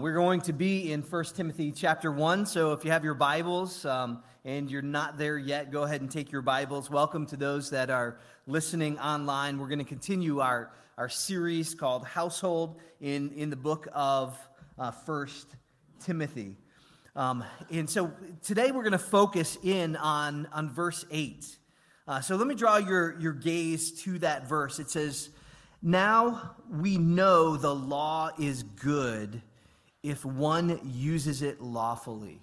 We're going to be in 1 Timothy chapter 1. So if you have your Bibles um, and you're not there yet, go ahead and take your Bibles. Welcome to those that are listening online. We're going to continue our, our series called Household in, in the book of uh, 1 Timothy. Um, and so today we're going to focus in on, on verse 8. Uh, so let me draw your, your gaze to that verse. It says, Now we know the law is good if one uses it lawfully.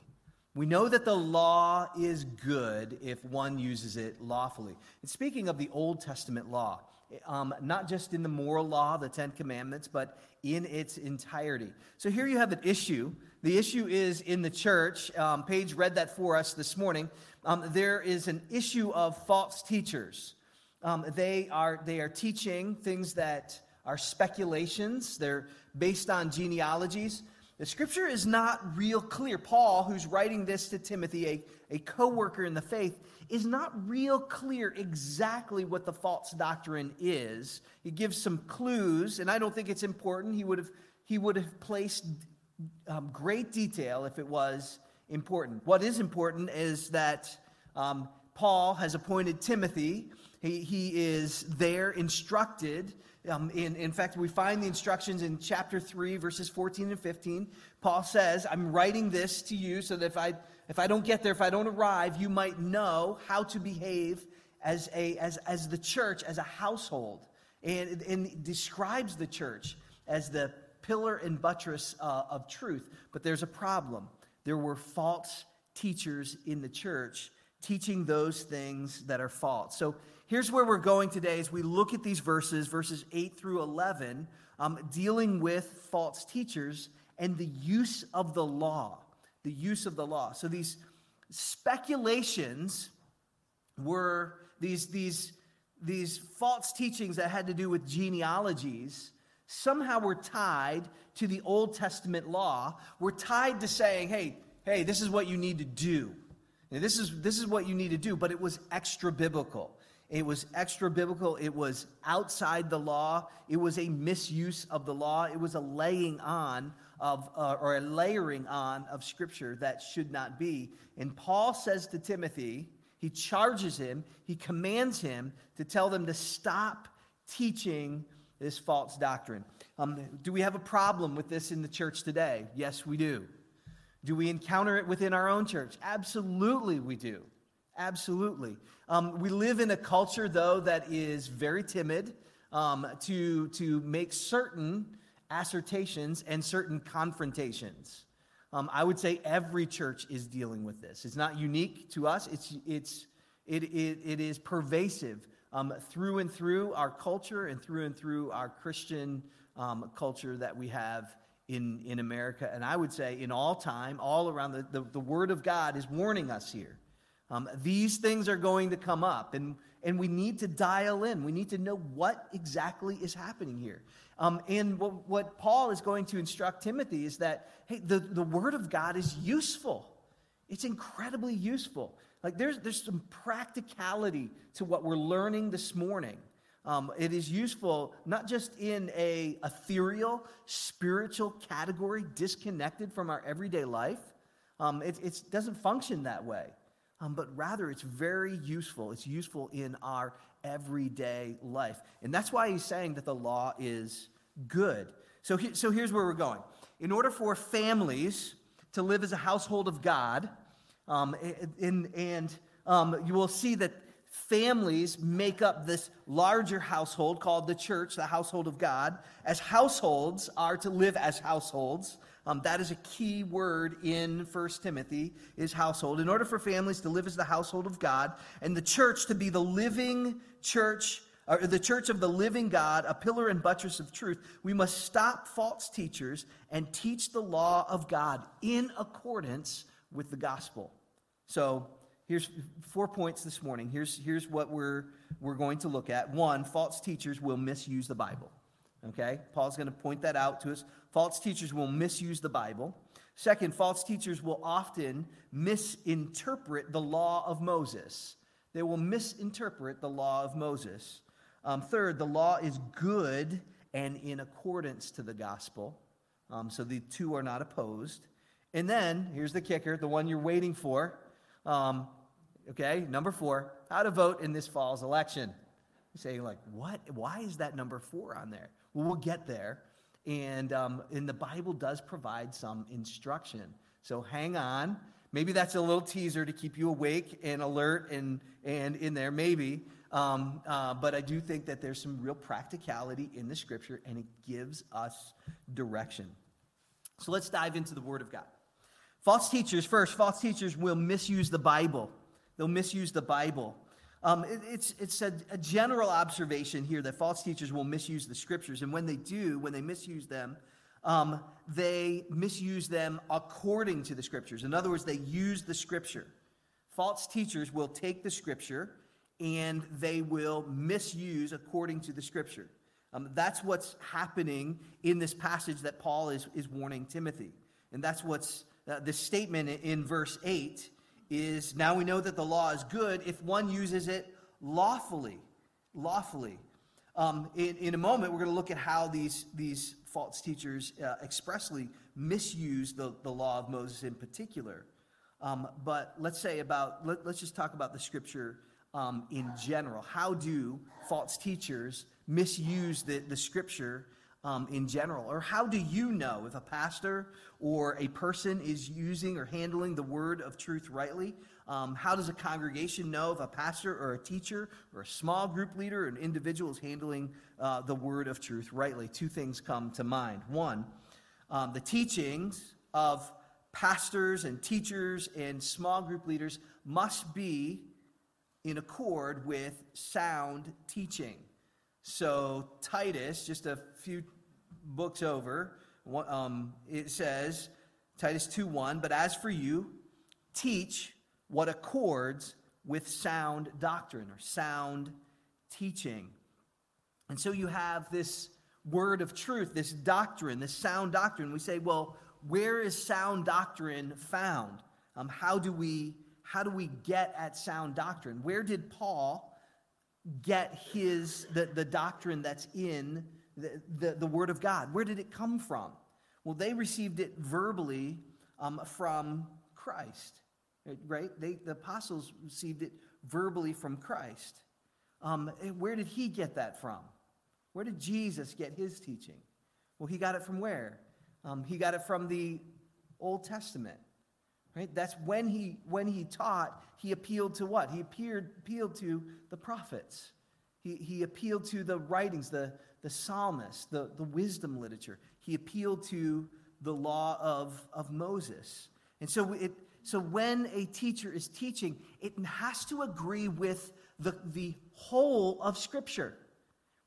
We know that the law is good if one uses it lawfully. And speaking of the Old Testament law, um, not just in the moral law, the Ten Commandments, but in its entirety. So here you have an issue. The issue is in the church. Um, Paige read that for us this morning. Um, there is an issue of false teachers. Um, they, are, they are teaching things that are speculations, they're based on genealogies. The scripture is not real clear. Paul, who's writing this to Timothy, a, a co worker in the faith, is not real clear exactly what the false doctrine is. He gives some clues, and I don't think it's important. He would have, he would have placed um, great detail if it was important. What is important is that um, Paul has appointed Timothy, he, he is there instructed um, in, in fact, we find the instructions in chapter 3, verses 14 and 15. Paul says, I'm writing this to you so that if I, if I don't get there, if I don't arrive, you might know how to behave as, a, as, as the church, as a household. And, and describes the church as the pillar and buttress uh, of truth. But there's a problem. There were false teachers in the church teaching those things that are false. So here's where we're going today as we look at these verses, verses 8 through 11, um, dealing with false teachers and the use of the law. The use of the law. So these speculations were these, these, these false teachings that had to do with genealogies somehow were tied to the Old Testament law, were tied to saying, hey, hey, this is what you need to do. Now, this is, this is what you need to do, but it was extra biblical. It was extra biblical. It was outside the law. It was a misuse of the law. It was a laying on of, uh, or a layering on of scripture that should not be. And Paul says to Timothy, he charges him, he commands him to tell them to stop teaching this false doctrine. Um, do we have a problem with this in the church today? Yes, we do. Do we encounter it within our own church? Absolutely, we do. Absolutely. Um, we live in a culture, though, that is very timid um, to, to make certain assertions and certain confrontations. Um, I would say every church is dealing with this. It's not unique to us, it's, it's, it, it, it is pervasive um, through and through our culture and through and through our Christian um, culture that we have in, in America. And I would say in all time, all around, the, the, the Word of God is warning us here. Um, these things are going to come up, and, and we need to dial in. We need to know what exactly is happening here. Um, and what, what Paul is going to instruct Timothy is that, hey, the, the Word of God is useful. It's incredibly useful. Like there's, there's some practicality to what we're learning this morning. Um, it is useful not just in a ethereal, spiritual category, disconnected from our everyday life. Um, it, doesn't function that way um, but rather it's very useful. It's useful in our everyday life. And that's why he's saying that the law is good. So, he, so here's where we're going. In order for families to live as a household of God, um, and, and um, you will see that families make up this larger household called the church, the household of God, as households are to live as households. Um, that is a key word in 1 Timothy, is household. In order for families to live as the household of God and the church to be the living church, or the church of the living God, a pillar and buttress of truth, we must stop false teachers and teach the law of God in accordance with the gospel. So, here's four points this morning. Here's, here's what we're, we're going to look at. One, false teachers will misuse the Bible. Okay? Paul's going to point that out to us. False teachers will misuse the Bible. Second, false teachers will often misinterpret the law of Moses. They will misinterpret the law of Moses. Um, third, the law is good and in accordance to the gospel. Um, so the two are not opposed. And then, here's the kicker the one you're waiting for. Um, okay, number four, how to vote in this fall's election. You say, like, what? Why is that number four on there? Well, we'll get there. And, um, and the Bible does provide some instruction. So hang on. Maybe that's a little teaser to keep you awake and alert and, and in there, maybe. Um, uh, but I do think that there's some real practicality in the scripture and it gives us direction. So let's dive into the Word of God. False teachers, first, false teachers will misuse the Bible. They'll misuse the Bible. Um, it, it's it's a, a, general observation here that false teachers will misuse the scriptures. And when they do, when they misuse them, um, they misuse them according to the scriptures. In other words, they use the scripture. False teachers will take the scripture and they will misuse according to the scripture. Um, that's what's happening in this passage that Paul is, is warning Timothy. And that's what's uh, the statement in verse 8 is now we know that the law is good if one uses it lawfully. Lawfully. Um, in, in a moment, we're going to look at how these, these false teachers uh, expressly misuse the, the law of Moses in particular. Um, but let's say about, let, us just talk about the scripture um, in general. How do false teachers misuse the, the scripture um, in general? Or how do you know if a pastor or a person is using or handling the word of truth rightly? Um, how does a congregation know if a pastor or a teacher or a small group leader or an individual is handling uh, the word of truth rightly? Two things come to mind. One, um, the teachings of pastors and teachers and small group leaders must be in accord with sound teaching. So, Titus, just a few books over, um, it says, Titus 2 1, but as for you, teach what accords with sound doctrine or sound teaching. And so you have this word of truth, this doctrine, this sound doctrine. We say, well, where is sound doctrine found? Um, how do we how do we get at sound doctrine? Where did Paul get his the, the doctrine that's in the, the, the Word of God. Where did it come from? Well, they received it verbally um, from Christ, right? They, the apostles received it verbally from Christ. Um, where did he get that from? Where did Jesus get his teaching? Well, he got it from where? Um, he got it from the Old Testament. Right? That's when he when he taught, he appealed to what? He appeared, appealed to the prophets. He, he appealed to the writings, the, the psalmists, the, the wisdom literature. He appealed to the law of, of Moses. And so, it, so when a teacher is teaching, it has to agree with the, the whole of Scripture,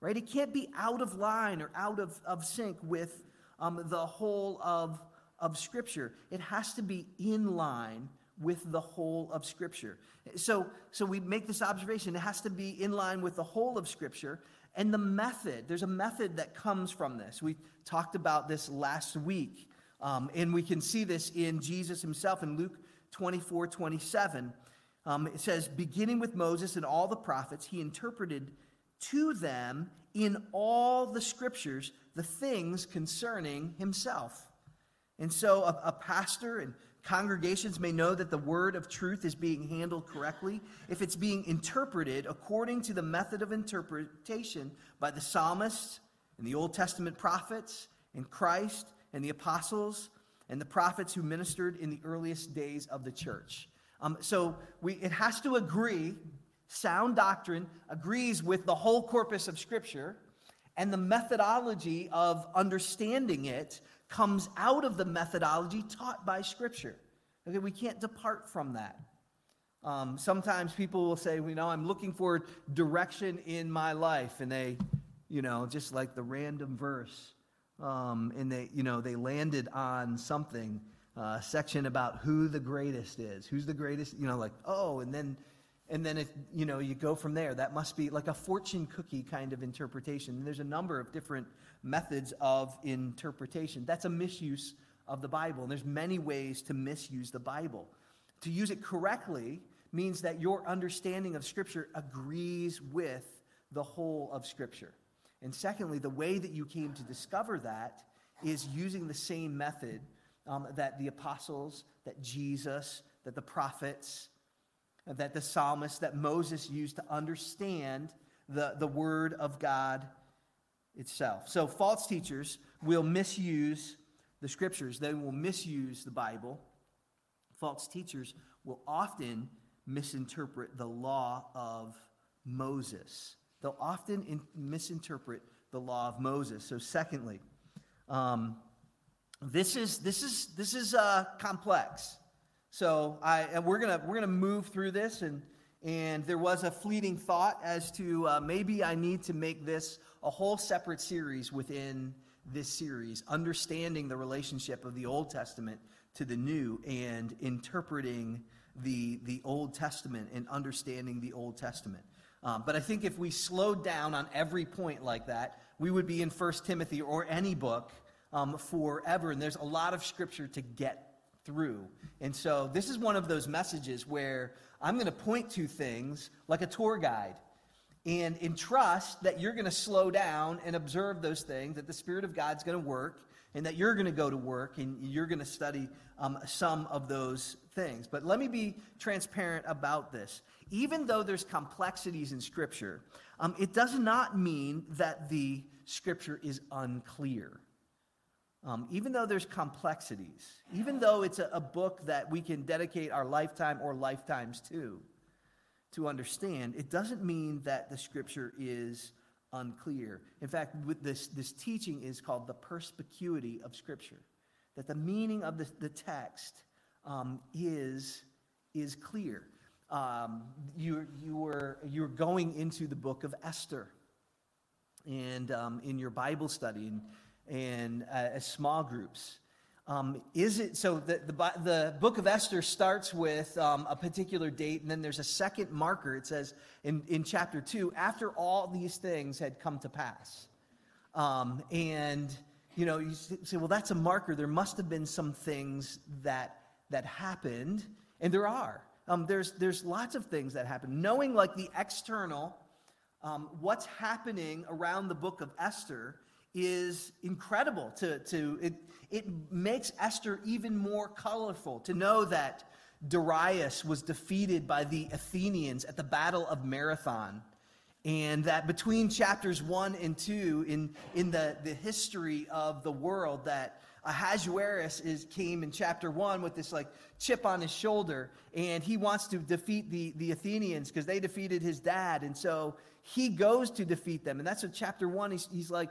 right? It can't be out of line or out of, of sync with um, the whole of, of Scripture. It has to be in line with the whole of Scripture. So, so we make this observation. It has to be in line with the whole of Scripture. And the method, there's a method that comes from this. We talked about this last week. Um, and we can see this in Jesus himself in Luke 24 27. Um, it says, beginning with Moses and all the prophets, he interpreted to them in all the scriptures the things concerning himself. And so a, a pastor and Congregations may know that the word of truth is being handled correctly if it's being interpreted according to the method of interpretation by the psalmists and the Old Testament prophets and Christ and the apostles and the prophets who ministered in the earliest days of the church. Um, so we, it has to agree, sound doctrine agrees with the whole corpus of Scripture, and the methodology of understanding it comes out of the methodology taught by Scripture. Okay, we can't depart from that. Um, sometimes people will say, you know, I'm looking for direction in my life, and they, you know, just like the random verse, um, and they, you know, they landed on something, uh, section about who the greatest is, who's the greatest, you know, like oh, and then, and then if you know, you go from there. That must be like a fortune cookie kind of interpretation. And there's a number of different methods of interpretation. That's a misuse of the Bible. And there's many ways to misuse the Bible. To use it correctly means that your understanding of Scripture agrees with the whole of Scripture. And secondly, the way that you came to discover that is using the same method um, that the apostles, that Jesus, that the prophets, that the psalmist, that Moses used to understand the, the word of God itself. So false teachers will misuse the scriptures, they will misuse the Bible. False teachers will often misinterpret the law of Moses. They'll often in, misinterpret the law of Moses. So, secondly, um, this is this is this is uh, complex. So, I we're gonna we're gonna move through this, and and there was a fleeting thought as to uh, maybe I need to make this a whole separate series within this series, understanding the relationship of the Old Testament to the New and interpreting the, the Old Testament and understanding the Old Testament. Um, but I think if we slowed down on every point like that, we would be in First Timothy or any book um, forever. And there's a lot of scripture to get through. And so this is one of those messages where I'm going to point to things like a tour guide and in trust that you're going to slow down and observe those things, that the Spirit of God's going to work, and that you're going to go to work and you're going to study um, some of those things. But let me be transparent about this. Even though there's complexities in Scripture, um, it does not mean that the Scripture is unclear. Um, even though there's complexities, even though it's a, a book that we can dedicate our lifetime or lifetimes to, to understand, it doesn't mean that the scripture is unclear. In fact, this, this teaching is called the perspicuity of scripture, that the meaning of the, the text um, is, is clear. Um, you, you, were, you were going into the book of Esther and um, in your Bible study and, and uh, as small groups. Um, is it so? The, the, the, book of Esther starts with um, a particular date, and then there's a second marker. It says in, in chapter 2, after all these things had come to pass. Um, and, you know, you say, well, that's a marker. There must have been some things that, that happened, and there are. Um, there's, there's lots of things that happen. Knowing, like, the external, um, what's happening around the book of Esther is incredible to, to it, it makes esther even more colorful to know that darius was defeated by the athenians at the battle of marathon and that between chapters 1 and 2 in, in the, the history of the world that Ahasuerus is, came in chapter 1 with this like chip on his shoulder and he wants to defeat the, the Athenians because they defeated his dad and so he goes to defeat them. And that's what chapter one, he's, he's like,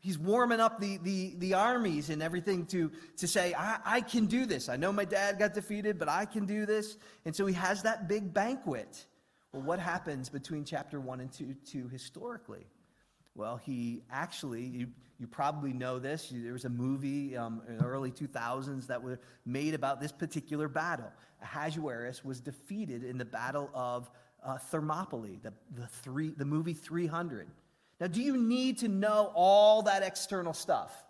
he's warming up the, the, the armies and everything to, to say, I, I can do this. I know my dad got defeated, but I can do this. And so he has that big banquet. Well, what happens between chapter one and two, two historically? Well, he actually, you probably know this. There was a movie um, in the early 2000s that was made about this particular battle. Ahasuerus was defeated in the Battle of uh, Thermopylae, the, the, three, the movie 300. Now, do you need to know all that external stuff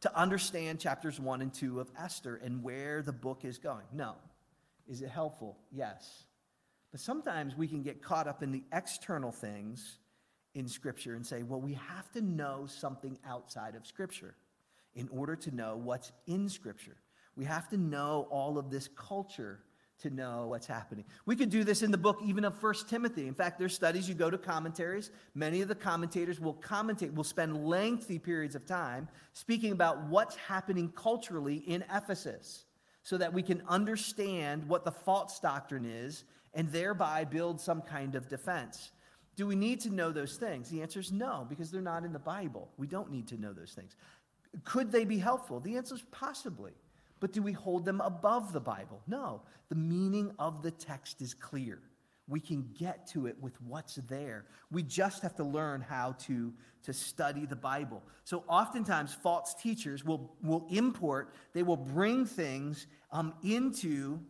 to understand chapters 1 and 2 of Esther and where the book is going? No. Is it helpful? Yes. But sometimes we can get caught up in the external things in Scripture and say, well, we have to know something outside of Scripture in order to know what's in Scripture. We have to know all of this culture to know what's happening. We could do this in the book even of First Timothy. In fact, there's studies, you go to commentaries, many of the commentators will commentate, will spend lengthy periods of time speaking about what's happening culturally in Ephesus so that we can understand what the false doctrine is and thereby build some kind of defense. Do we need to know those things? The answer is no, because they're not in the Bible. We don't need to know those things. Could they be helpful? The answer is possibly. But do we hold them above the Bible? No. The meaning of the text is clear. We can get to it with what's there. We just have to learn how to, to study the Bible. So, oftentimes, false teachers will, will import, they will bring things um, into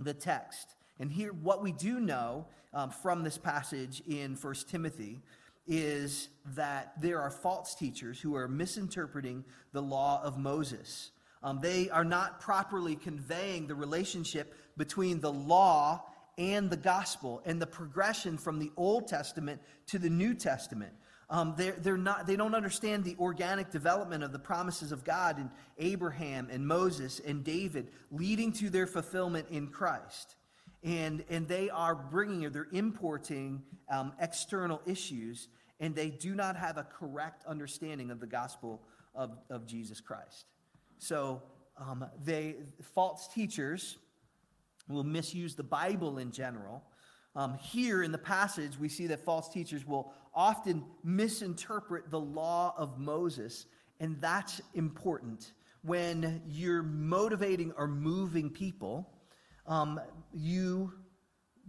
the text. And here, what we do know um, from this passage in 1 Timothy is that there are false teachers who are misinterpreting the law of Moses. Um, they are not properly conveying the relationship between the law and the gospel and the progression from the Old Testament to the New Testament. Um, they're, they're not, they don't understand the organic development of the promises of God in Abraham and Moses and David, leading to their fulfillment in Christ. And, and they are bringing or they're importing um, external issues, and they do not have a correct understanding of the gospel of, of Jesus Christ. So um, they, false teachers will misuse the Bible in general. Um, here in the passage, we see that false teachers will often misinterpret the law of Moses, and that's important. When you're motivating or moving people, um, you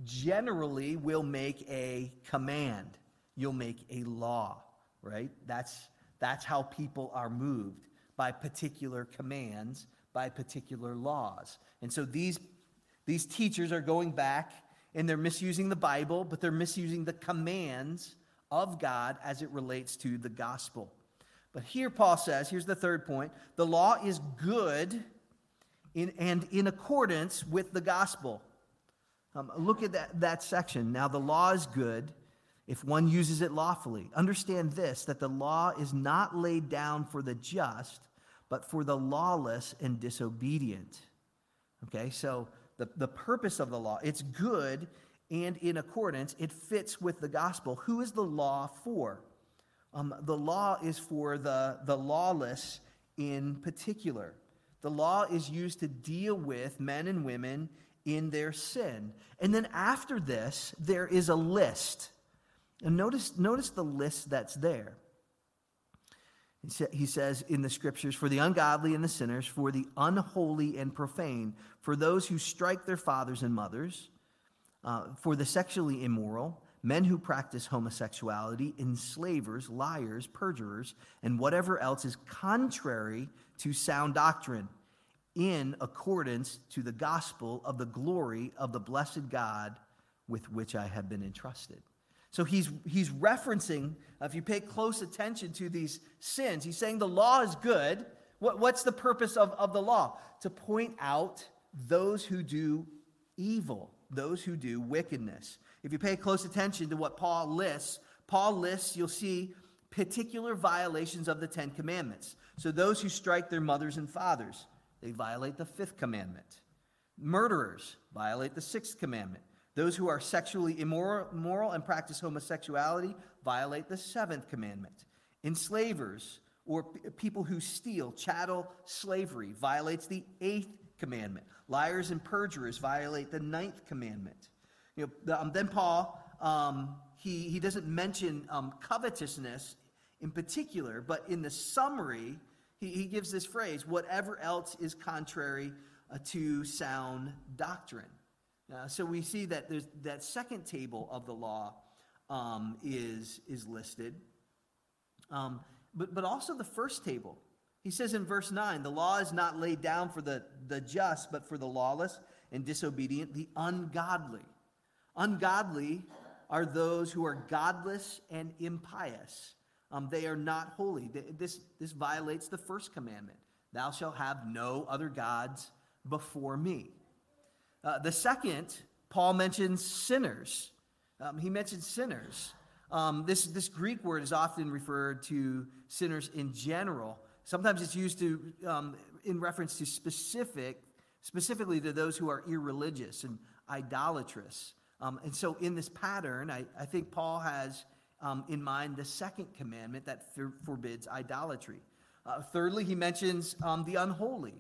generally will make a command. You'll make a law, right? That's, that's how people are moved by particular commands, by particular laws. And so these, these teachers are going back and they're misusing the Bible, but they're misusing the commands of God as it relates to the gospel. But here Paul says, here's the third point the law is good in, and in accordance with the gospel. Um, look at that, that section. Now, the law is good if one uses it lawfully. Understand this that the law is not laid down for the just, but for the lawless and disobedient. Okay, so the, the purpose of the law, it's good and in accordance, it fits with the gospel. Who is the law for? Um, the law is for the, the lawless in particular. The law is used to deal with men and women in their sin. And then after this, there is a list. And notice, notice the list that's there. He says in the scriptures, for the ungodly and the sinners, for the unholy and profane, for those who strike their fathers and mothers uh, for the sexually immoral, men who practice homosexuality, enslavers, liars, perjurers, and whatever else is contrary to sound doctrine, in accordance to the gospel of the glory of the blessed God with which I have been entrusted. So he's, he's referencing, uh, if you pay close attention to these sins, he's saying the law is good. What, what's the purpose of, of the law? To point out those who do evil those who do wickedness. If you pay close attention to what Paul lists, Paul lists, you'll see particular violations of the Ten Commandments. So those who strike their mothers and fathers, they violate the fifth commandment. Murderers violate the sixth commandment. Those who are sexually immoral, and practice homosexuality violate the seventh commandment. Enslavers or people who steal, chattel slavery violates the eighth commandment. Liars and perjurers violate the ninth commandment. You know, um, then Paul, um, he, he doesn't mention um, covetousness in particular, but in the summary, he, he gives this phrase whatever else is contrary uh, to sound doctrine. Uh, so we see that there's that second table of the law um, is, is listed, um, but, but also the first table. He says in verse 9, the law is not laid down for the, the just, but for the lawless and disobedient, the ungodly. Ungodly are those who are godless and impious. Um, they are not holy. This, this violates the first commandment Thou shalt have no other gods before me. Uh, the second, Paul mentions sinners. Um, he mentions sinners. Um, this, this Greek word is often referred to sinners in general. Sometimes it's used to, um, in reference to specific, specifically to those who are irreligious and idolatrous. Um, and so, in this pattern, I, I think Paul has um, in mind the second commandment that for, forbids idolatry. Uh, thirdly, he mentions um, the unholy.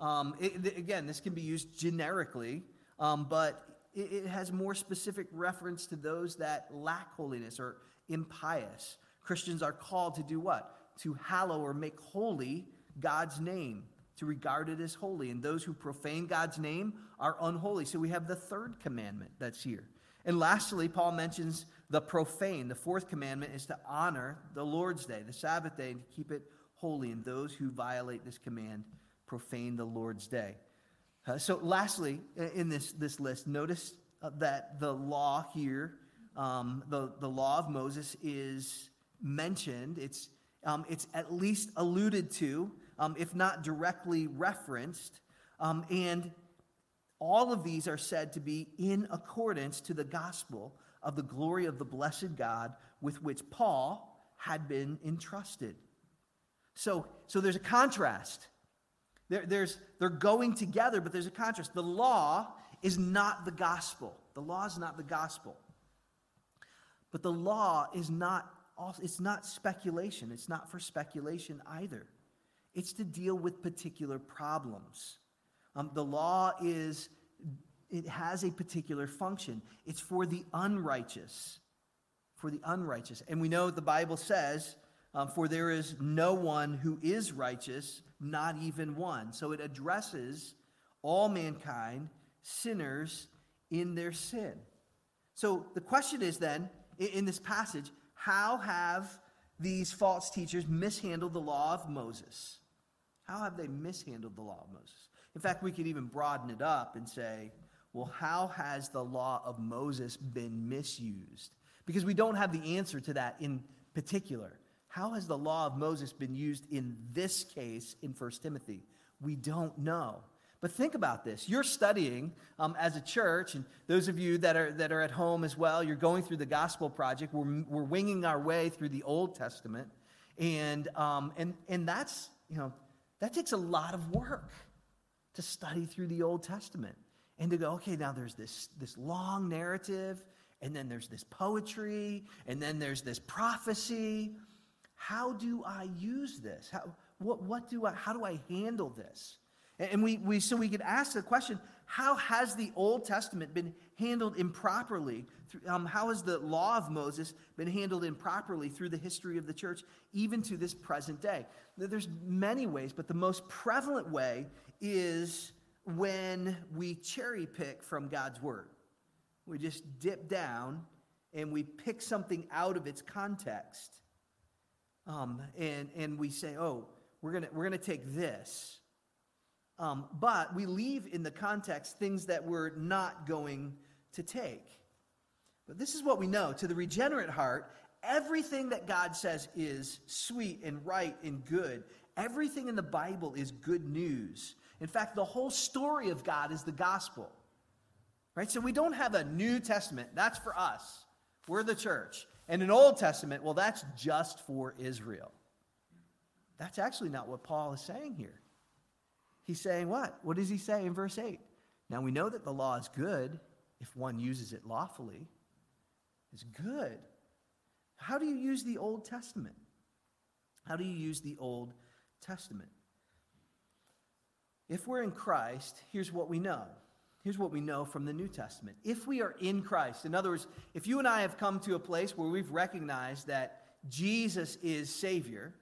Um, it, again, this can be used generically, um, but it, it has more specific reference to those that lack holiness or impious. Christians are called to do what? to hallow or make holy God's name, to regard it as holy. And those who profane God's name are unholy. So we have the third commandment that's here. And lastly, Paul mentions the profane. The fourth commandment is to honor the Lord's day, the Sabbath day, and to keep it holy. And those who violate this command profane the Lord's day. Uh, so, lastly, in this, this list, notice uh, that the law here, um, the, the law of Moses, is mentioned. It's um, it's at least alluded to, um, if not directly referenced. Um, and all of these are said to be in accordance to the gospel of the glory of the blessed God with which Paul had been entrusted. So, so there's a contrast. There, there's, they're going together, but there's a contrast. The law is not the gospel. The law is not the gospel. But the law is not it's not speculation. It's not for speculation either. It's to deal with particular problems. Um, the law is it has a particular function. It's for the unrighteous. For the unrighteous. And we know the Bible says, um, for there is no one who is righteous, not even one. So it addresses all mankind, sinners in their sin. So the question is then, in this passage, how have these false teachers mishandled the law of Moses? How have they mishandled the law of Moses? In fact, we could even broaden it up and say, well, how has the law of Moses been misused? Because we don't have the answer to that in particular. How has the law of Moses been used in this case in 1 Timothy? We don't know. But think about this. You're studying um, as a church, and those of you that are, that are at home as well, you're going through the Gospel Project. We're, we're winging our way through the Old Testament. And, um, and, and that's, you know, that takes a lot of work to study through the Old Testament and to go, okay, now there's this, this long narrative, and then there's this poetry, and then there's this prophecy. How do I use this? How, what, what do I, how do I handle this? And we, we, so we could ask the question how has the Old Testament been handled improperly? Um, how has the law of Moses been handled improperly through the history of the church, even to this present day? There's many ways, but the most prevalent way is when we cherry pick from God's word. We just dip down and we pick something out of its context. Um, and, and we say, oh, we're going to we're going to take this um, but we leave in the context things that we're not going to take. But this is what we know to the regenerate heart, everything that God says is sweet and right and good. Everything in the Bible is good news. In fact, the whole story of God is the gospel. Right? So we don't have a New Testament. That's for us. We're the church. And an Old Testament, well, that's just for Israel. That's actually not what Paul is saying here. He's saying what? What does he say in verse 8? Now we know that the law is good if one uses it lawfully. It's good. How do you use the Old Testament? How do you use the Old Testament? If we're in Christ, here's what we know. Here's what we know from the New Testament. If we are in Christ, in other words, if you and I have come to a place where we've recognized that Jesus is Savior,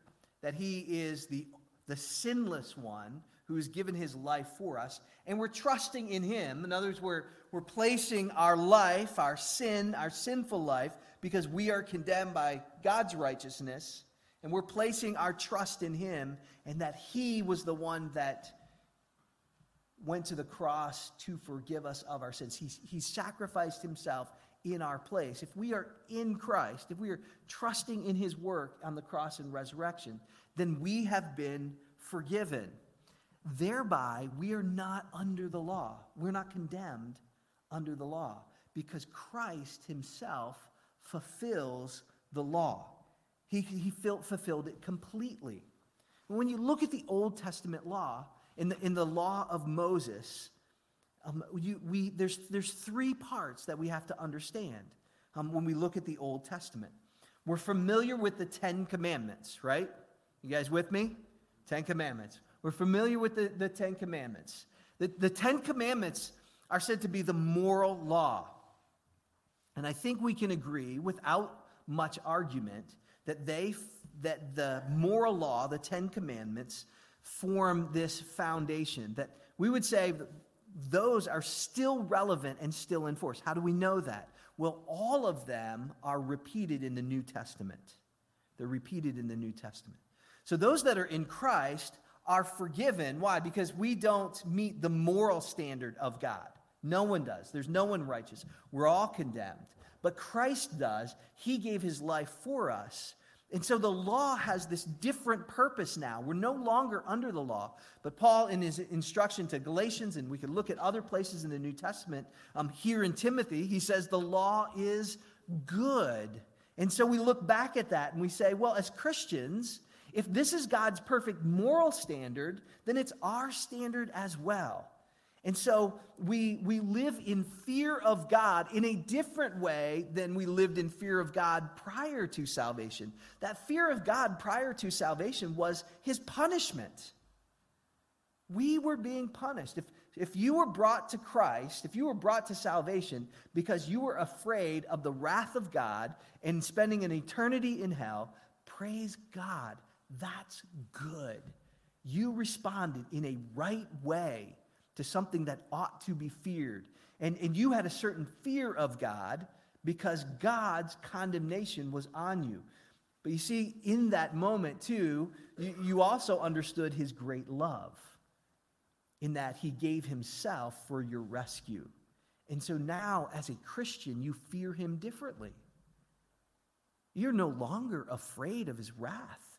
that He is the, the sinless one who has given his life for us, and we're trusting in him. In other words, we're, we're placing our life, our sin, our sinful life, because we are condemned by God's righteousness, and we're placing our trust in him, and that he was the one that went to the cross to forgive us of our sins. He, he sacrificed himself in our place. If we are in Christ, if we are trusting in his work on the cross and resurrection, then we have been forgiven. Thereby, we are not under the law. We're not condemned under the law because Christ himself fulfills the law. He, he fulfilled it completely. When you look at the Old Testament law, in the, in the law of Moses, um, you, we, there's, there's three parts that we have to understand um, when we look at the Old Testament. We're familiar with the Ten Commandments, right? You guys with me? Ten Commandments. We're familiar with the, the Ten Commandments. The, the Ten Commandments are said to be the moral law. And I think we can agree without much argument that they that the moral law, the 10 commandments form this foundation that we would say those are still relevant and still in force. How do we know that? Well, all of them are repeated in the New Testament. They're repeated in the New Testament. So those that are in Christ are forgiven. Why? Because we don't meet the moral standard of God. No one does. There's no one righteous. We're all condemned. But Christ does. He gave his life for us. And so the law has this different purpose now. We're no longer under the law. But Paul, in his instruction to Galatians, and we can look at other places in the New Testament, um, here in Timothy, he says the law is good. And so we look back at that and we say, well, as Christians, if this is God's perfect moral standard, then it's our standard as well. And so we, we live in fear of God in a different way than we lived in fear of God prior to salvation. That fear of God prior to salvation was his punishment. We were being punished. If, if you were brought to Christ, if you were brought to salvation because you were afraid of the wrath of God and spending an eternity in hell, praise God. That's good. You responded in a right way to something that ought to be feared. And, and you had a certain fear of God because God's condemnation was on you. But you see, in that moment, too, you, you also understood his great love in that he gave himself for your rescue. And so now, as a Christian, you fear him differently. You're no longer afraid of his wrath,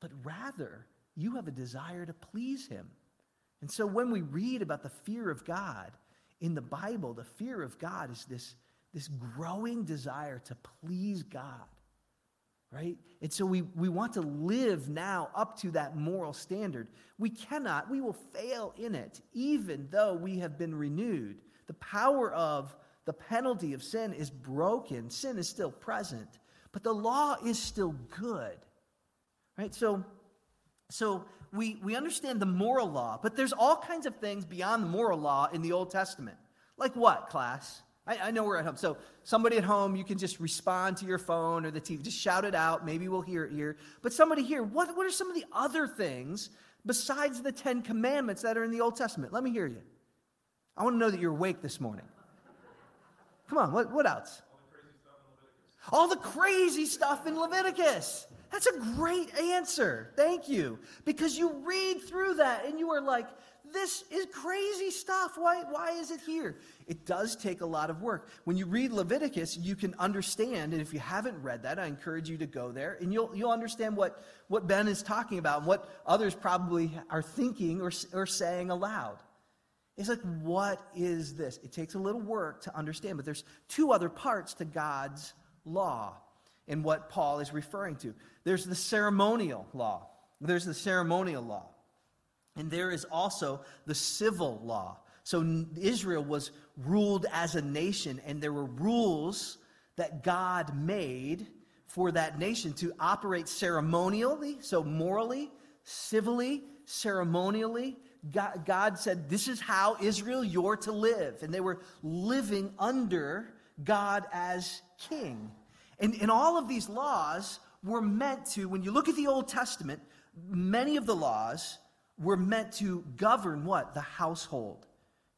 but rather you have a desire to please him. And so when we read about the fear of God in the Bible, the fear of God is this, this growing desire to please God, right? And so we, we want to live now up to that moral standard. We cannot, we will fail in it, even though we have been renewed. The power of the penalty of sin is broken, sin is still present, but the law is still good, right? So, so we, we understand the moral law, but there's all kinds of things beyond the moral law in the Old Testament. Like what, class? I, I, know we're at home. So, somebody at home, you can just respond to your phone or the TV, just shout it out. Maybe we'll hear it here. But somebody here, what, what are some of the other things besides the Ten Commandments that are in the Old Testament? Let me hear you. I want to know that you're awake this morning. Come on, what, what else? All the crazy stuff in Leviticus. That's a great answer. Thank you. Because you read through that and you are like, this is crazy stuff. Why, why is it here? It does take a lot of work. When you read Leviticus, you can understand, and if you haven't read that, I encourage you to go there, and you'll, you'll understand what, what Ben is talking about and what others probably are thinking or, or saying aloud. It's like, what is this? It takes a little work to understand, but there's two other parts to God's law and what Paul is referring to. There's the ceremonial law. There's the ceremonial law. And there is also the civil law. So Israel was ruled as a nation, and there were rules that God made for that nation to operate ceremonially, so morally, civilly, ceremonially. God, God said, This is how Israel you're to live. And they were living under God as king. And, and all of these laws were meant to, when you look at the Old Testament, many of the laws were meant to govern what? The household.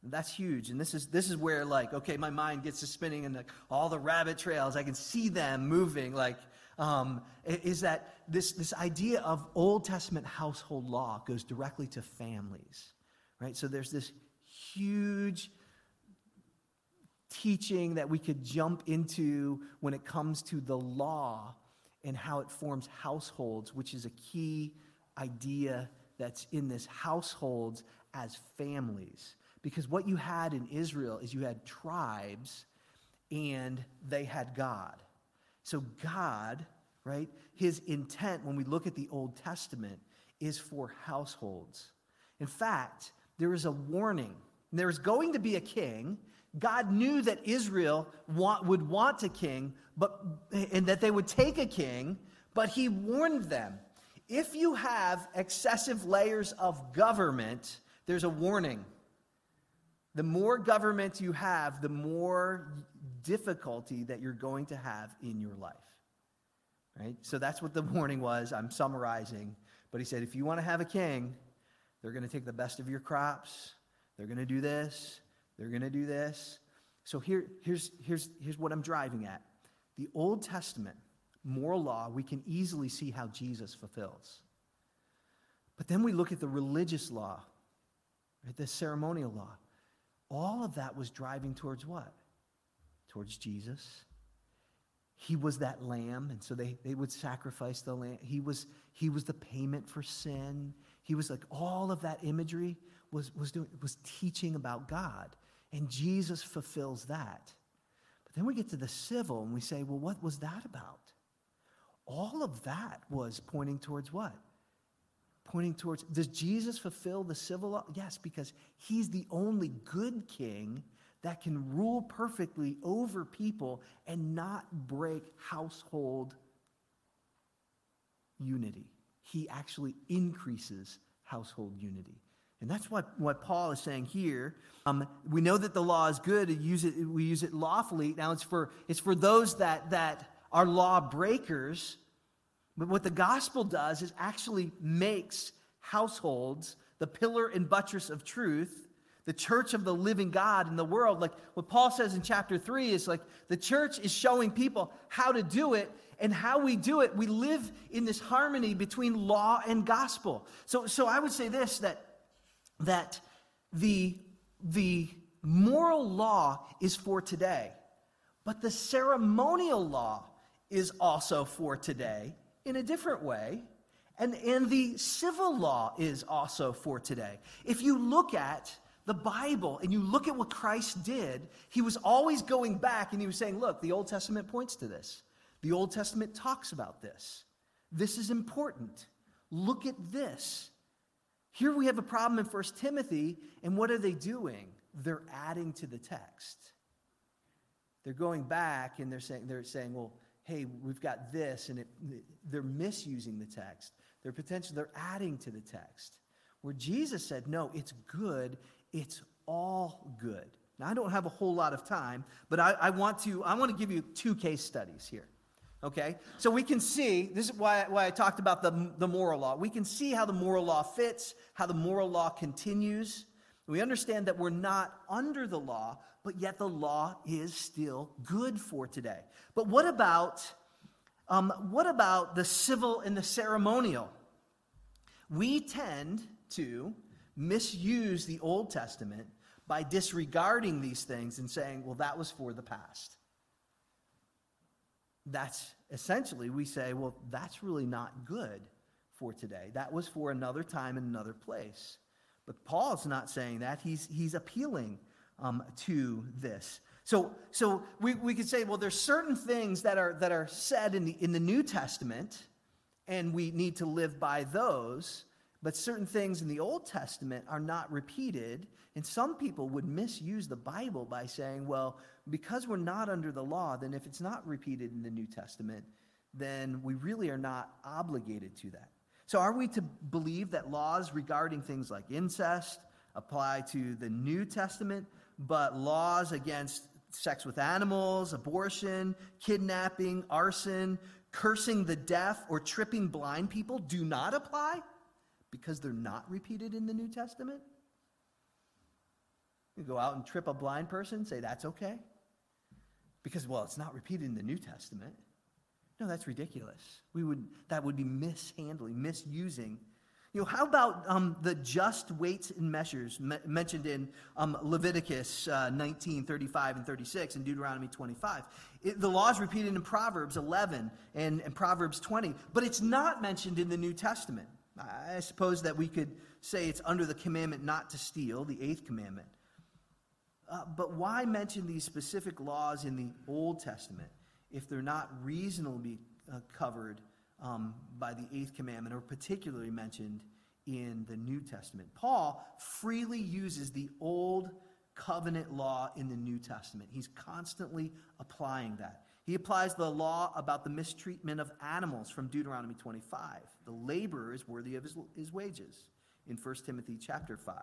That's huge. And this is this is where like, okay, my mind gets to spinning and all the rabbit trails, I can see them moving. Like, um, is that this this idea of Old Testament household law goes directly to families. Right? So there's this huge teaching that we could jump into when it comes to the law and how it forms households, which is a key idea that's in this households as families. Because what you had in Israel is you had tribes and they had God. So, God, right, his intent when we look at the Old Testament is for households. In fact, there is a warning. There is going to be a king, God knew that Israel want, would want a king, but, and that they would take a king, but he warned them if you have excessive layers of government, there's a warning. The more government you have, the more difficulty that you're going to have in your life. Right? So that's what the warning was. I'm summarizing. But he said, if you want to have a king, they're going to take the best of your crops. They're going to do this. They're going to do this. So here, here's, here's, here's what I'm driving at. The Old Testament moral law, we can easily see how Jesus fulfills. But then we look at the religious law, right, the ceremonial law. All of that was driving towards what? Towards Jesus. He was that lamb, and so they, they would sacrifice the lamb. He was, he was the payment for sin. He was like all of that imagery was, was, doing, was teaching about God. And Jesus fulfills that. But then we get to the civil and we say, well, what was that about? All of that was pointing towards what? Pointing towards, does Jesus fulfill the civil law? Yes, because he's the only good king that can rule perfectly over people and not break household unity. He actually increases household unity. And that's what, what Paul is saying here. Um, we know that the law is good. We use it, we use it lawfully. Now it's for, it's for those that, that are law breakers. But what the gospel does is actually makes households the pillar and buttress of truth, the church of the living God in the world. Like what Paul says in chapter 3 is like the church is showing people how to do it and how we do it. We live in this harmony between law and gospel. So, so I would say this that that the, the moral law is for today, but the ceremonial law is also for today in a different way. And, and the civil law is also for today. If you look at the Bible and you look at what Christ did, he was always going back and he was saying, Look, the Old Testament points to this. The Old Testament talks about this. This is important. Look at this. Here we have a problem in 1 Timothy, and what are they doing? They're adding to the text. They're going back and they're saying, they're saying well, hey, we've got this, and it, they're misusing the text. They're potentially, they're adding to the text. Where Jesus said, no, it's good, it's all good. Now, I don't have a whole lot of time, but I, I, want, to, I want to give you two case studies here. Okay? So we can see, this is why, why I talked about the, the moral law. We can see how the moral law fits, how the moral law continues. We understand that we're not under the law, but yet the law is still good for today. But what about, um, what about the civil and the ceremonial? We tend to misuse the Old Testament by disregarding these things and saying, well, that was for the past that's essentially, we say, well, that's really not good for today. That was for another time and another place. But Paul's not saying that. He's, he's appealing um, to this. So, so we, we could say, well, there's certain things that are, that are said in the, in the New Testament, and we need to live by those. But certain things in the Old Testament are not repeated. And some people would misuse the Bible by saying, well, because we're not under the law, then if it's not repeated in the New Testament, then we really are not obligated to that. So, are we to believe that laws regarding things like incest apply to the New Testament, but laws against sex with animals, abortion, kidnapping, arson, cursing the deaf, or tripping blind people do not apply because they're not repeated in the New Testament? You go out and trip a blind person, say that's okay because, well, it's not repeated in the New Testament. No, that's ridiculous. We would, that would be mishandling, misusing. You know, how about um, the just weights and measures me- mentioned in um, Leviticus uh, 19, 35, and 36, and Deuteronomy 25? It, the law is repeated in Proverbs 11 and, and Proverbs 20, but it's not mentioned in the New Testament. I suppose that we could say it's under the commandment not to steal, the eighth commandment. Uh, but why mention these specific laws in the Old Testament if they're not reasonably uh, covered um, by the eighth commandment or particularly mentioned in the New Testament? Paul freely uses the Old covenant law in the New Testament. He's constantly applying that. He applies the law about the mistreatment of animals from Deuteronomy 25. The laborer is worthy of his, his wages in 1 Timothy chapter 5.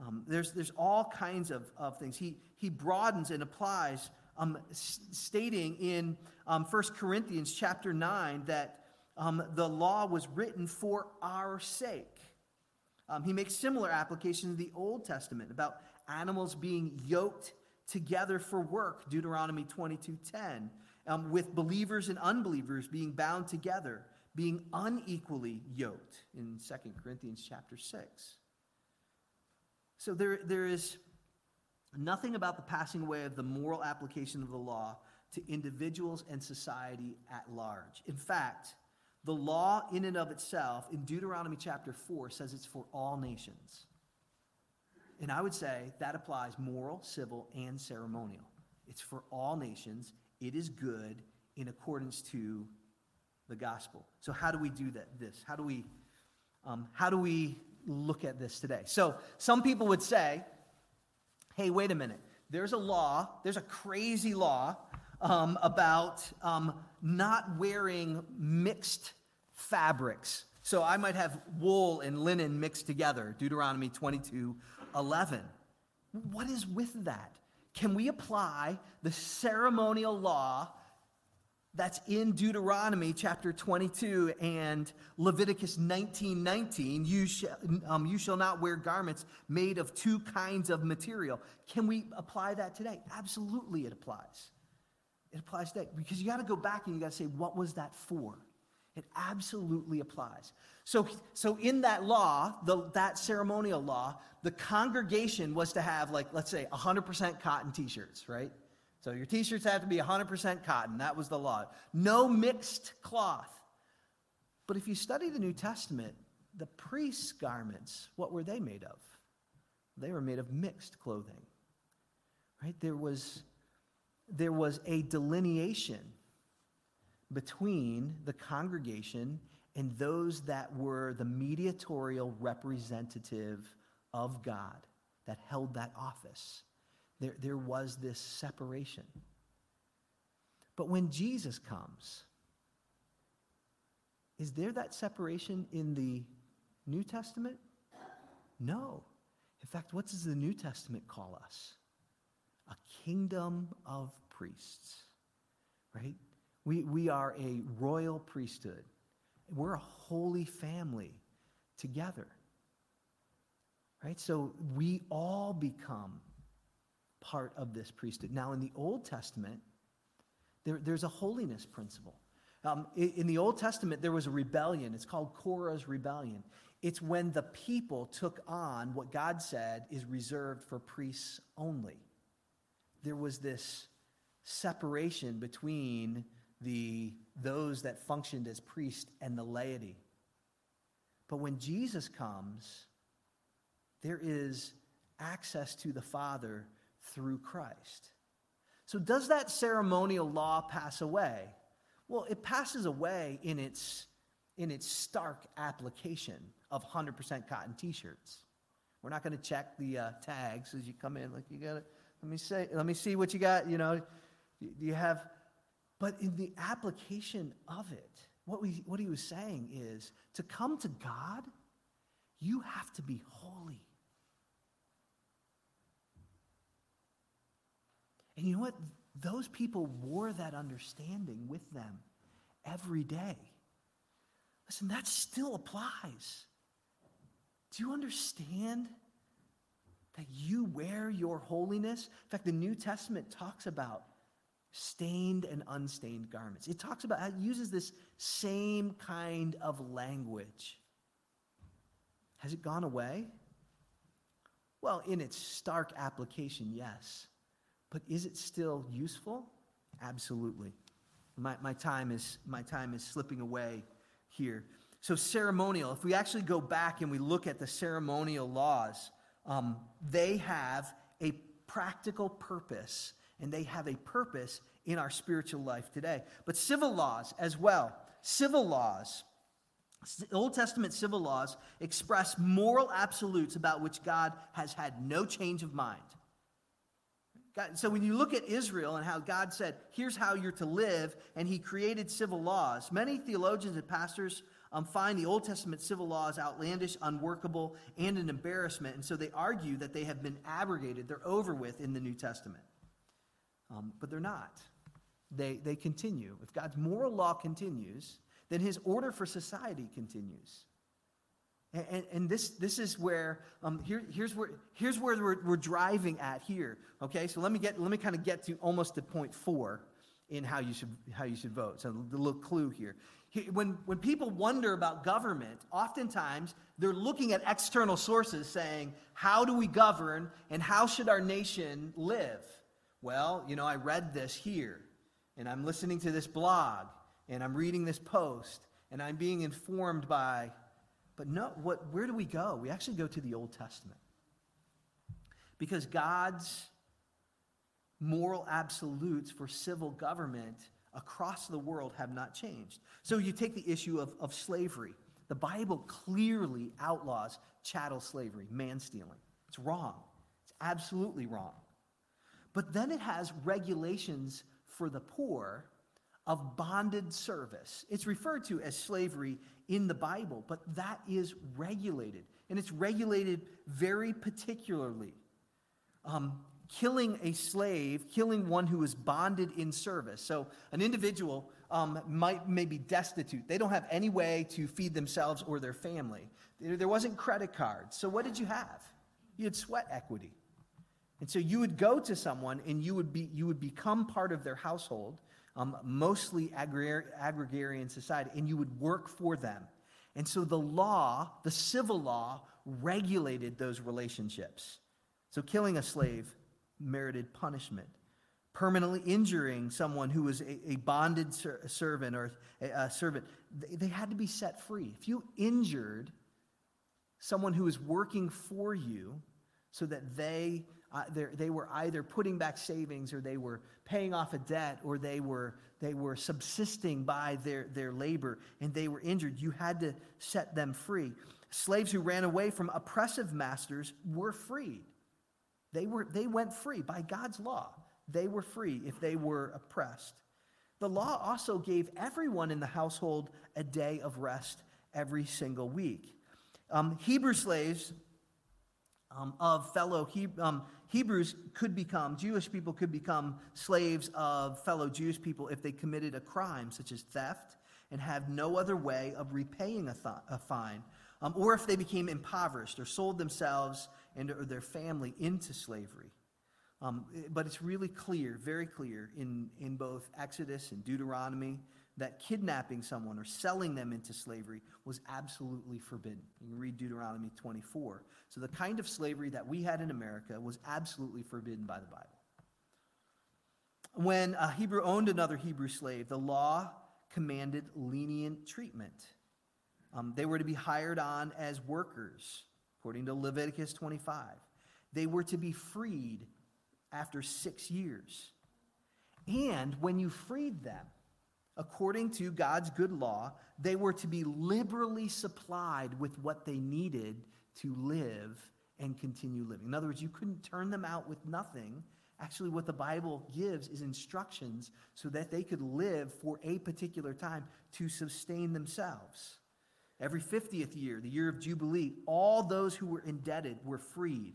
Um, there's, there's all kinds of, of things. He, he broadens and applies, um, s- stating in um, 1 Corinthians chapter 9 that um, the law was written for our sake. Um, he makes similar applications in the Old Testament about animals being yoked together for work, Deuteronomy 22.10, um, with believers and unbelievers being bound together, being unequally yoked in 2 Corinthians chapter 6. So there, there is nothing about the passing away of the moral application of the law to individuals and society at large. In fact, the law in and of itself in Deuteronomy chapter 4 says it's for all nations. And I would say that applies moral, civil, and ceremonial. It's for all nations. It is good in accordance to the gospel. So how do we do that? This? How do we um, how do we look at this today? So some people would say, "Hey, wait a minute. There's a law. There's a crazy law um, about um, not wearing mixed fabrics. So I might have wool and linen mixed together. Deuteronomy 22, 11. What is with that? Can we apply the ceremonial law that's in Deuteronomy chapter 22 and Leviticus 19 19. You, shall, um, you shall not wear garments made of two kinds of material. Can we apply that today? Absolutely, it applies. It applies today because you got to go back and you got to say, what was that for? It absolutely applies. So, so in that law, the, that ceremonial law, the congregation was to have, like, let's say, 100% cotton t shirts, right? So your t shirts have to be 100% cotton. That was the law. No mixed cloth. But if you study the New Testament, the priests' garments, what were they made of? They were made of mixed clothing. Right? There was, there was a delineation between the congregation and those that were the mediatorial representative of God that held that office. There, there was this separation. But when Jesus comes, is there that separation in the New Testament? No. In fact, what does the New Testament call us? A kingdom of priests, right? We, we are a royal priesthood. We're a holy family together, right? So we all become part of this priesthood. Now, in the Old Testament, there, there's a holiness principle. Um, in, in the Old Testament, there was a rebellion. It's called Korah's rebellion. It's when the people took on what God said is reserved for priests only. There was this separation between the, those that functioned as priests and the laity. But when Jesus comes, there is access to the Father through Christ. So, does that ceremonial law pass away? Well, it passes away in its, in its stark application of 100% cotton t shirts. We're not going to check the uh, tags as you come in. Like, you got to, let me say, let me see what you got. You know, do you have, but in the application of it, what, we, what he was saying is to come to God, you have to be holy. And you know what? Those people wore that understanding with them every day. Listen, that still applies. Do you understand that you wear your holiness? In fact, the New Testament talks about stained and unstained garments. It talks about, it uses this same kind of language. Has it gone away? Well, in its stark application, yes. But is it still useful? Absolutely. My, my, time is, my time is slipping away here. So, ceremonial, if we actually go back and we look at the ceremonial laws, um, they have a practical purpose and they have a purpose in our spiritual life today. But civil laws as well. Civil laws, Old Testament civil laws express moral absolutes about which God has had no change of mind. God, so when you look at Israel and how God said, here's how you're to live, and he created civil laws, many theologians and pastors um, find the Old Testament civil laws outlandish, unworkable, and an embarrassment. And so they argue that they have been abrogated, they're over with in the New Testament. Um, but they're not. They, they continue. If God's moral law continues, then his order for society continues. And, and, this, this is where, um, here, here's where, here's where we're, we're driving at here. Okay, so let me get, let me kind of get to almost to point four in how you should, how you should vote. So the little clue here. When, when people wonder about government, oftentimes they're looking at external sources saying, how do we govern and how should our nation live? Well, you know, I read this here, and I'm listening to this blog, and I'm reading this post, and I'm being informed by but no, what, where do we go? We actually go to the Old Testament. Because God's moral absolutes for civil government across the world have not changed. So you take the issue of, of slavery. The Bible clearly outlaws chattel slavery, man stealing. It's wrong. It's absolutely wrong. But then it has regulations for the poor of bonded service. It's referred to as slavery in the Bible, but that is regulated. And it's regulated very particularly. Um, killing a slave, killing one who is bonded in service. So an individual um, might may be destitute. They don't have any way to feed themselves or their family. There wasn't credit cards. So what did you have? You had sweat equity. And so you would go to someone and you would, be, you would become part of their household, um, mostly agrar- agrarian society, and you would work for them. And so the law, the civil law, regulated those relationships. So killing a slave merited punishment. Permanently injuring someone who was a, a bonded ser- servant or a, a servant, they, they had to be set free. If you injured someone who was working for you so that they uh, they were either putting back savings or they were paying off a debt or they were, they were subsisting by their, their labor and they were injured. You had to set them free. Slaves who ran away from oppressive masters were freed. They, were, they went free by God's law. They were free if they were oppressed. The law also gave everyone in the household a day of rest every single week. Um, Hebrew slaves um, of fellow he- um, Hebrews could become, Jewish people could become slaves of fellow Jewish people if they committed a crime such as theft and have no other way of repaying a, th- a fine, um, or if they became impoverished or sold themselves and or their family into slavery. Um, but it's really clear, very clear, in, in both Exodus and Deuteronomy that kidnapping someone or selling them into slavery was absolutely forbidden. You can read Deuteronomy 24. So the kind of slavery that we had in America was absolutely forbidden by the Bible. When a Hebrew owned another Hebrew slave, the law commanded lenient treatment. Um, they were to be hired on as workers, according to Leviticus 25. They were to be freed after six years. And when you freed them, according to God's good law, they were to be liberally supplied with what they needed to live and continue living. In other words, you couldn't turn them out with nothing. Actually, what the Bible gives is instructions so that they could live for a particular time to sustain themselves. Every 50th year, the year of Jubilee, all those who were indebted were freed,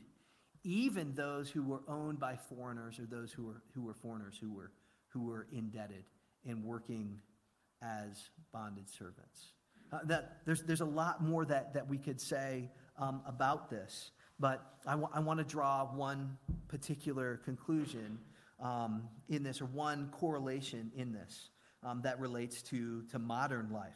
even those who were owned by foreigners or those who were, who were foreigners who were, who were indebted and working as bonded servants. Uh, that, there's, there's a lot more that, that we could say um, about this, but I, w- I want to draw one particular conclusion um, in this, or one correlation in this um, that relates to, to modern life.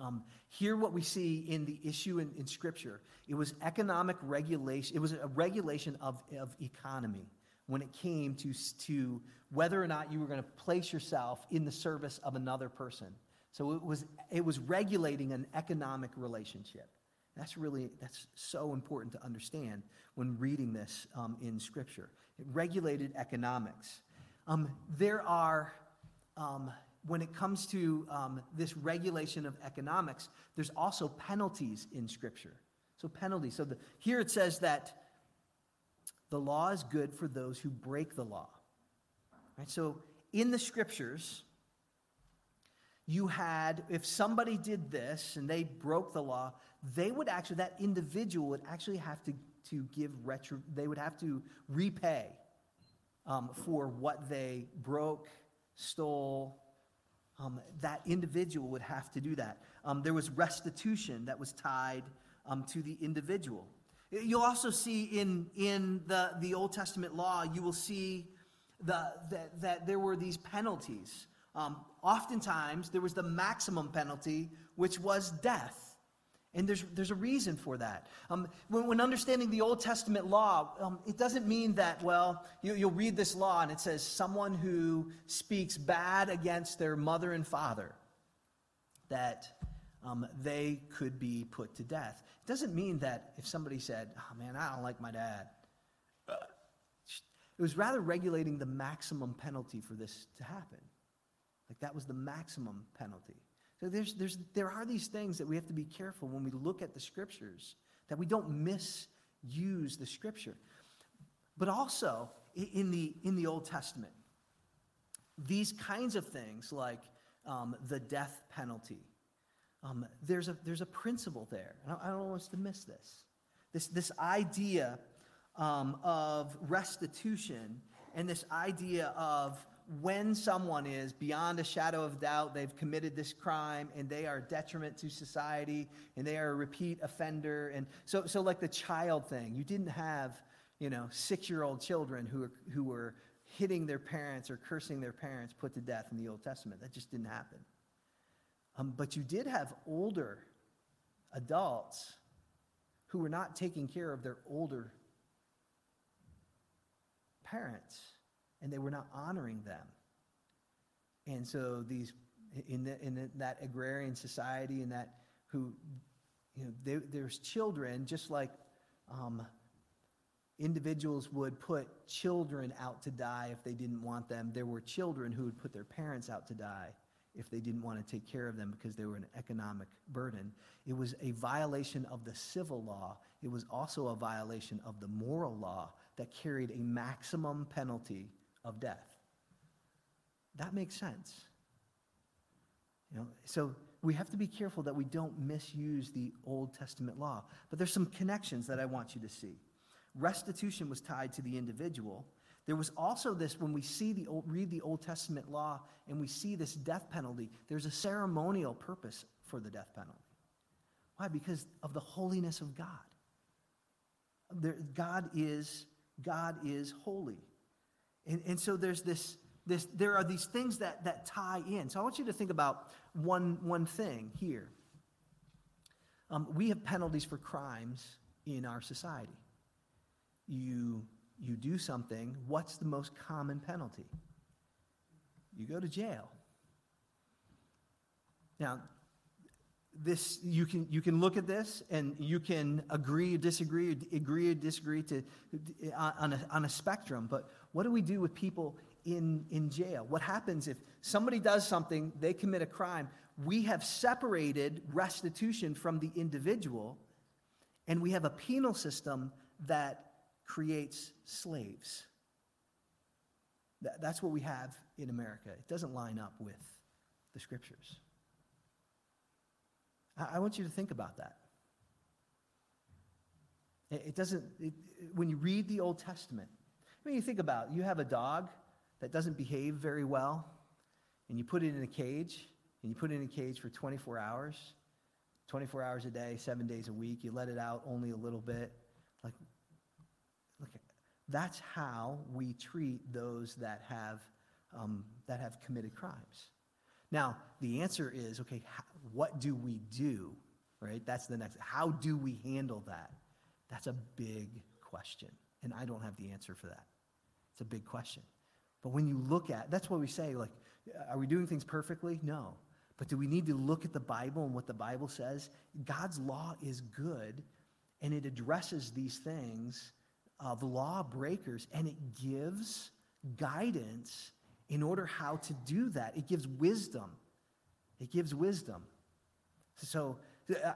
Um, here, what we see in the issue in, in Scripture, it was economic regulation, it was a regulation of, of economy when it came to, to whether or not you were going to place yourself in the service of another person. So it was, it was regulating an economic relationship. That's really, that's so important to understand when reading this um, in Scripture. It regulated economics. Um, there are, um, when it comes to um, this regulation of economics, there's also penalties in Scripture. So penalties. So the, here it says that the law is good for those who break the law. Right? So in the scriptures, you had, if somebody did this and they broke the law, they would actually, that individual would actually have to, to give retro, they would have to repay um, for what they broke, stole. Um, that individual would have to do that. Um, there was restitution that was tied um, to the individual. You'll also see in, in the, the Old Testament law, you will see the, that, that there were these penalties. Um, oftentimes, there was the maximum penalty, which was death. And there's, there's a reason for that. Um, when, when, understanding the Old Testament law, um, it doesn't mean that, well, you, you'll read this law and it says someone who speaks bad against their mother and father, that um, they could be put to death. It doesn't mean that if somebody said, oh man, I don't like my dad, It was rather regulating the maximum penalty for this to happen. Like that was the maximum penalty. So there's, there's, there are these things that we have to be careful when we look at the scriptures, that we don't misuse the scripture. But also in the, in the Old Testament, these kinds of things like um, the death penalty, um, there's, a, there's a principle there. And I don't want us to miss this. This, this idea um, of restitution and this idea of when someone is beyond a shadow of doubt, they've committed this crime and they are detriment to society and they are a repeat offender. And so, so like the child thing, you didn't have, you know, six year old children who who were hitting their parents or cursing their parents put to death in the Old Testament. That just didn't happen. Um, but you did have older adults who were not taking care of their older parents and they were not honoring them. And so these in, the, in the, that agrarian society and that who you know they, there's children just like um, individuals would put children out to die if they didn't want them there were children who would put their parents out to die if they didn't want to take care of them because they were an economic burden it was a violation of the civil law it was also a violation of the moral law that carried a maximum penalty of death. That makes sense. You know, so we have to be careful that we don't misuse the Old Testament law. But there's some connections that I want you to see. Restitution was tied to the individual. There was also this when we see the old, read the Old Testament law and we see this death penalty, there's a ceremonial purpose for the death penalty. Why? Because of the holiness of God. There, God is God is holy. And, and so there's this, this, there are these things that, that tie in. So I want you to think about one, one thing here. Um, we have penalties for crimes in our society. You, you do something, what's the most common penalty? You go to jail. Now, this you can you can look at this and you can agree or disagree or agree or disagree to on a, on a spectrum but what do we do with people in in jail what happens if somebody does something they commit a crime we have separated restitution from the individual and we have a penal system that creates slaves that, that's what we have in america it doesn't line up with the scriptures I want you to think about that. It doesn't, it, when you read the Old Testament, I mean, you think about it, you have a dog that doesn't behave very well, and you put it in a cage, and you put it in a cage for 24 hours, 24 hours a day, seven days a week. You let it out only a little bit. Like, that's how we treat those that have, um, that have committed crimes. Now, the answer is okay, what do we do? Right? That's the next. How do we handle that? That's a big question. And I don't have the answer for that. It's a big question. But when you look at, that's what we say, like, are we doing things perfectly? No. But do we need to look at the Bible and what the Bible says? God's law is good, and it addresses these things of law breakers, and it gives guidance in order how to do that. It gives wisdom. It gives wisdom. So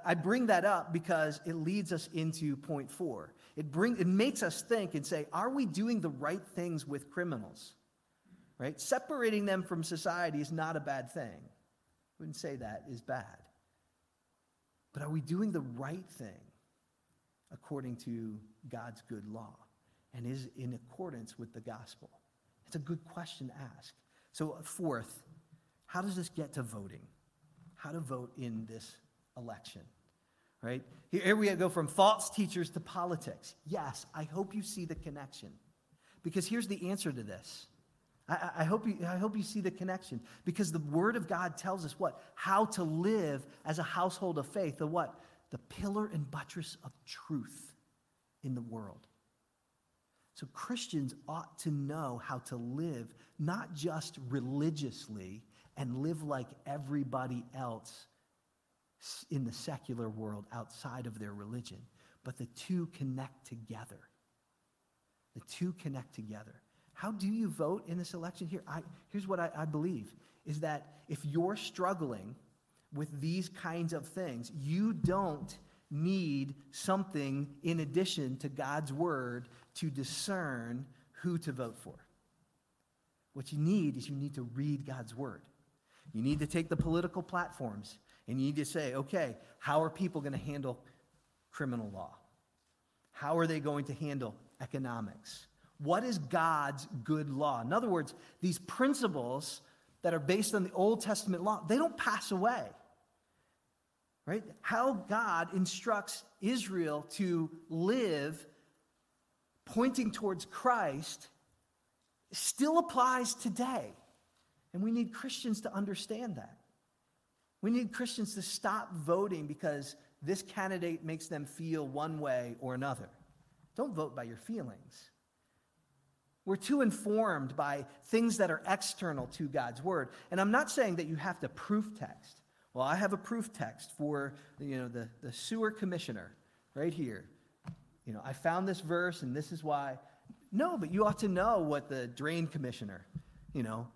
I bring that up because it leads us into point four. It, bring, it makes us think and say, are we doing the right things with criminals? Right? Separating them from society is not a bad thing. I wouldn't say that is bad. But are we doing the right thing according to God's good law and is in accordance with the gospel? It's a good question to ask. So, fourth, how does this get to voting? How to vote in this election? Right? Here we go from false teachers to politics. Yes, I hope you see the connection. Because here's the answer to this. I, I, hope you, I hope you see the connection. Because the Word of God tells us what? How to live as a household of faith. The what? The pillar and buttress of truth in the world. So Christians ought to know how to live, not just religiously and live like everybody else in the secular world outside of their religion, but the two connect together. The two connect together. How do you vote in this election? Here, I, here's what I, I believe is that if you're struggling with these kinds of things, you don't need something in addition to God's word to discern who to vote for. What you need is you need to read God's word. You need to take the political platforms and you need to say, okay, how are people going to handle criminal law? How are they going to handle economics? What is God's good law? In other words, these principles that are based on the Old Testament law, they don't pass away. Right? How God instructs Israel to live pointing towards Christ still applies today. And we need Christians to understand that. We need Christians to stop voting because this candidate makes them feel one way or another. Don't vote by your feelings. We're too informed by things that are external to God's word. And I'm not saying that you have to proof text. Well, I have a proof text for you know, the, the sewer commissioner right here. You know, I found this verse and this is why. No, but you ought to know what the drain commissioner, you know,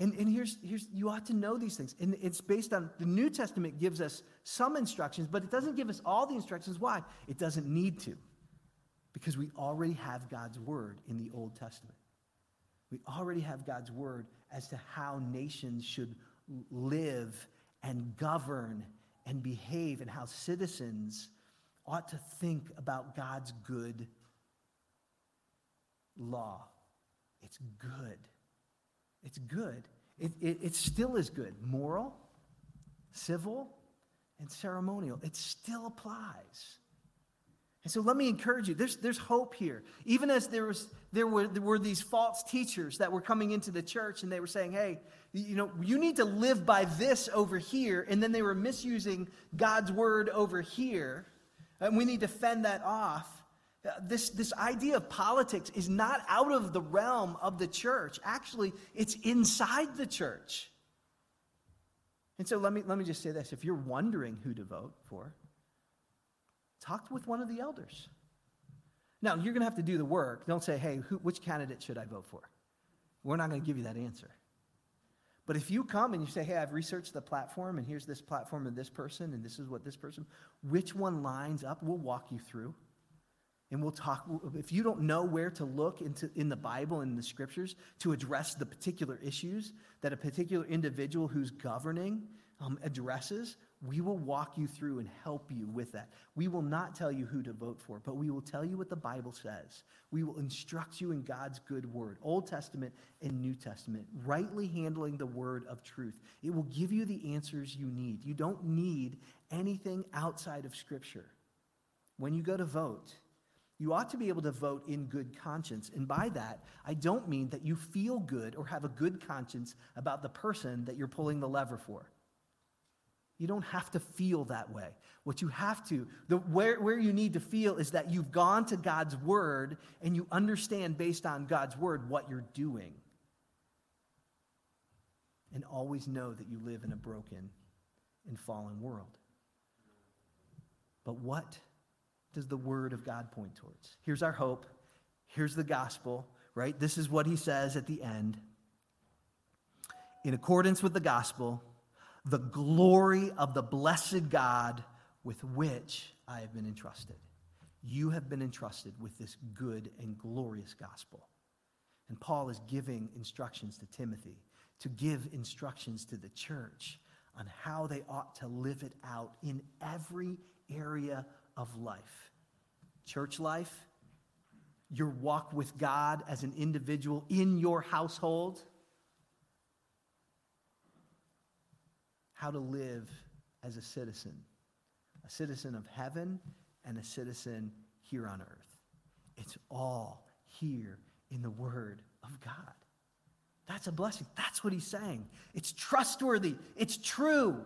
and, and here's, here's, you ought to know these things. And it's based on, the New Testament gives us some instructions, but it doesn't give us all the instructions. Why? It doesn't need to. Because we already have God's word in the Old Testament. We already have God's word as to how nations should live and govern and behave, and how citizens ought to think about God's good law. It's good. It's good. It, it, it still is good. Moral, civil, and ceremonial. It still applies. And so let me encourage you. There's, there's hope here. Even as there, was, there, were, there were these false teachers that were coming into the church and they were saying, hey, you know, you need to live by this over here. And then they were misusing God's word over here. And we need to fend that off. Uh, this, this idea of politics is not out of the realm of the church. Actually, it's inside the church. And so let me, let me just say this. If you're wondering who to vote for, talk with one of the elders. Now, you're going to have to do the work. Don't say, hey, who, which candidate should I vote for? We're not going to give you that answer. But if you come and you say, hey, I've researched the platform, and here's this platform of this person, and this is what this person, which one lines up, we'll walk you through. And we'll talk, if you don't know where to look into, in the Bible and the scriptures to address the particular issues that a particular individual who's governing um, addresses, we will walk you through and help you with that. We will not tell you who to vote for, but we will tell you what the Bible says. We will instruct you in God's good word, Old Testament and New Testament, rightly handling the word of truth. It will give you the answers you need. You don't need anything outside of Scripture. When you go to vote, you ought to be able to vote in good conscience. And by that, I don't mean that you feel good or have a good conscience about the person that you're pulling the lever for. You don't have to feel that way. What you have to, the, where, where you need to feel is that you've gone to God's word and you understand based on God's word what you're doing. And always know that you live in a broken and fallen world. But what does the Word of God point towards? Here's our hope. Here's the gospel, right? This is what he says at the end. In accordance with the gospel, the glory of the blessed God with which I have been entrusted. You have been entrusted with this good and glorious gospel. And Paul is giving instructions to Timothy to give instructions to the church on how they ought to live it out in every area of life church life, your walk with God as an individual in your household, how to live as a citizen, a citizen of heaven and a citizen here on earth. It's all here in the Word of God. That's a blessing. That's what he's saying. It's trustworthy, it's true.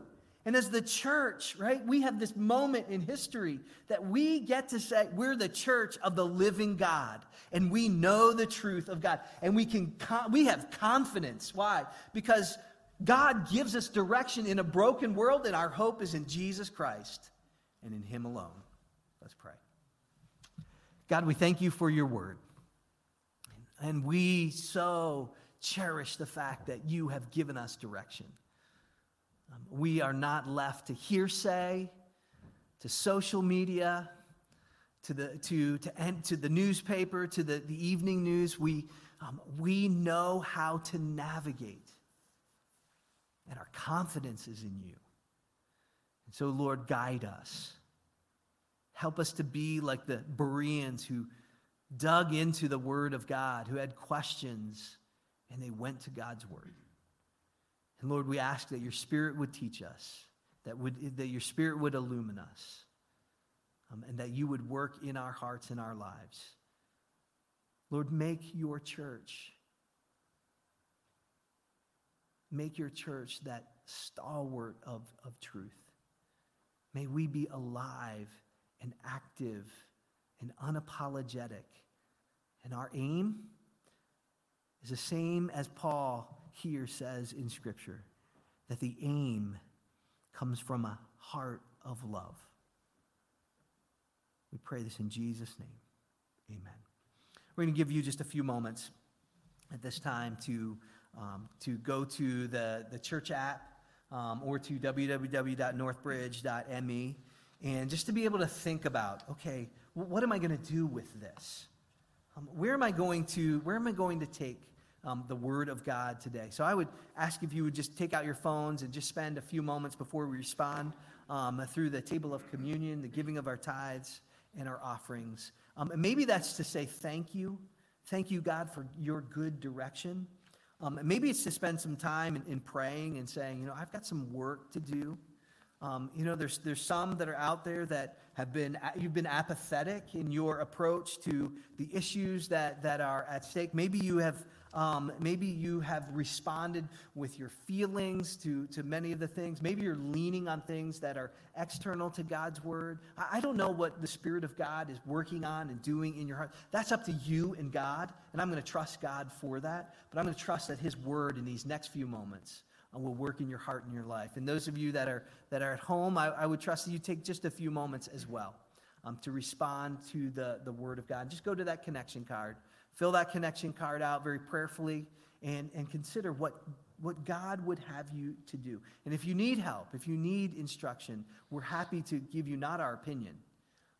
And as the church, right, we have this moment in history that we get to say we're the church of the living God and we know the truth of God and we can we have confidence. Why? Because God gives us direction in a broken world and our hope is in Jesus Christ and in him alone. Let's pray. God, we thank you for your word. And we so cherish the fact that you have given us direction. Um, we are not left to hearsay, to social media, to the, to, to, to the newspaper, to the, the evening news. We, um, we know how to navigate, and our confidence is in you. And so, Lord, guide us. Help us to be like the Bereans who dug into the Word of God, who had questions, and they went to God's Word. And Lord, we ask that your Spirit would teach us, that, would, that your Spirit would illumine us, um, and that you would work in our hearts and our lives. Lord, make your church, make your church that stalwart of, of truth. May we be alive and active and unapologetic. And our aim is the same as Paul here says in Scripture that the aim comes from a heart of love. We pray this in Jesus' name. Amen. We're going to give you just a few moments at this time to, um, to go to the, the church app um, or to www.northbridge.me and just to be able to think about okay, what am I going to do with this? Um, where am I going to, where am I going to take um, the Word of God today. So I would ask if you would just take out your phones and just spend a few moments before we respond um, through the table of communion, the giving of our tithes and our offerings. Um, and maybe that's to say thank you. Thank you, God, for your good direction. Um, maybe it's to spend some time in, in, praying and saying, you know, I've got some work to do. Um, you know, there's, there's some that are out there that have been, you've been apathetic in your approach to the issues that, that are at stake. Maybe you have um, maybe you have responded with your feelings to, to many of the things. Maybe you're leaning on things that are external to God's word. I, I don't know what the Spirit of God is working on and doing in your heart. That's up to you and God, and I'm going to trust God for that. But I'm going to trust that His word in these next few moments uh, will work in your heart and your life. And those of you that are, that are at home, I, I would trust that you take just a few moments as well um, to respond to the, the Word of God. Just go to that connection card. Fill that connection card out very prayerfully and, and consider what, what God would have you to do. And if you need help, if you need instruction, we're happy to give you not our opinion,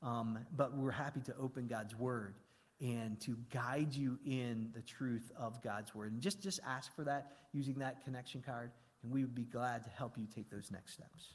um, but we're happy to open God's word and to guide you in the truth of God's word. And just, just ask for that using that connection card, and we would be glad to help you take those next steps.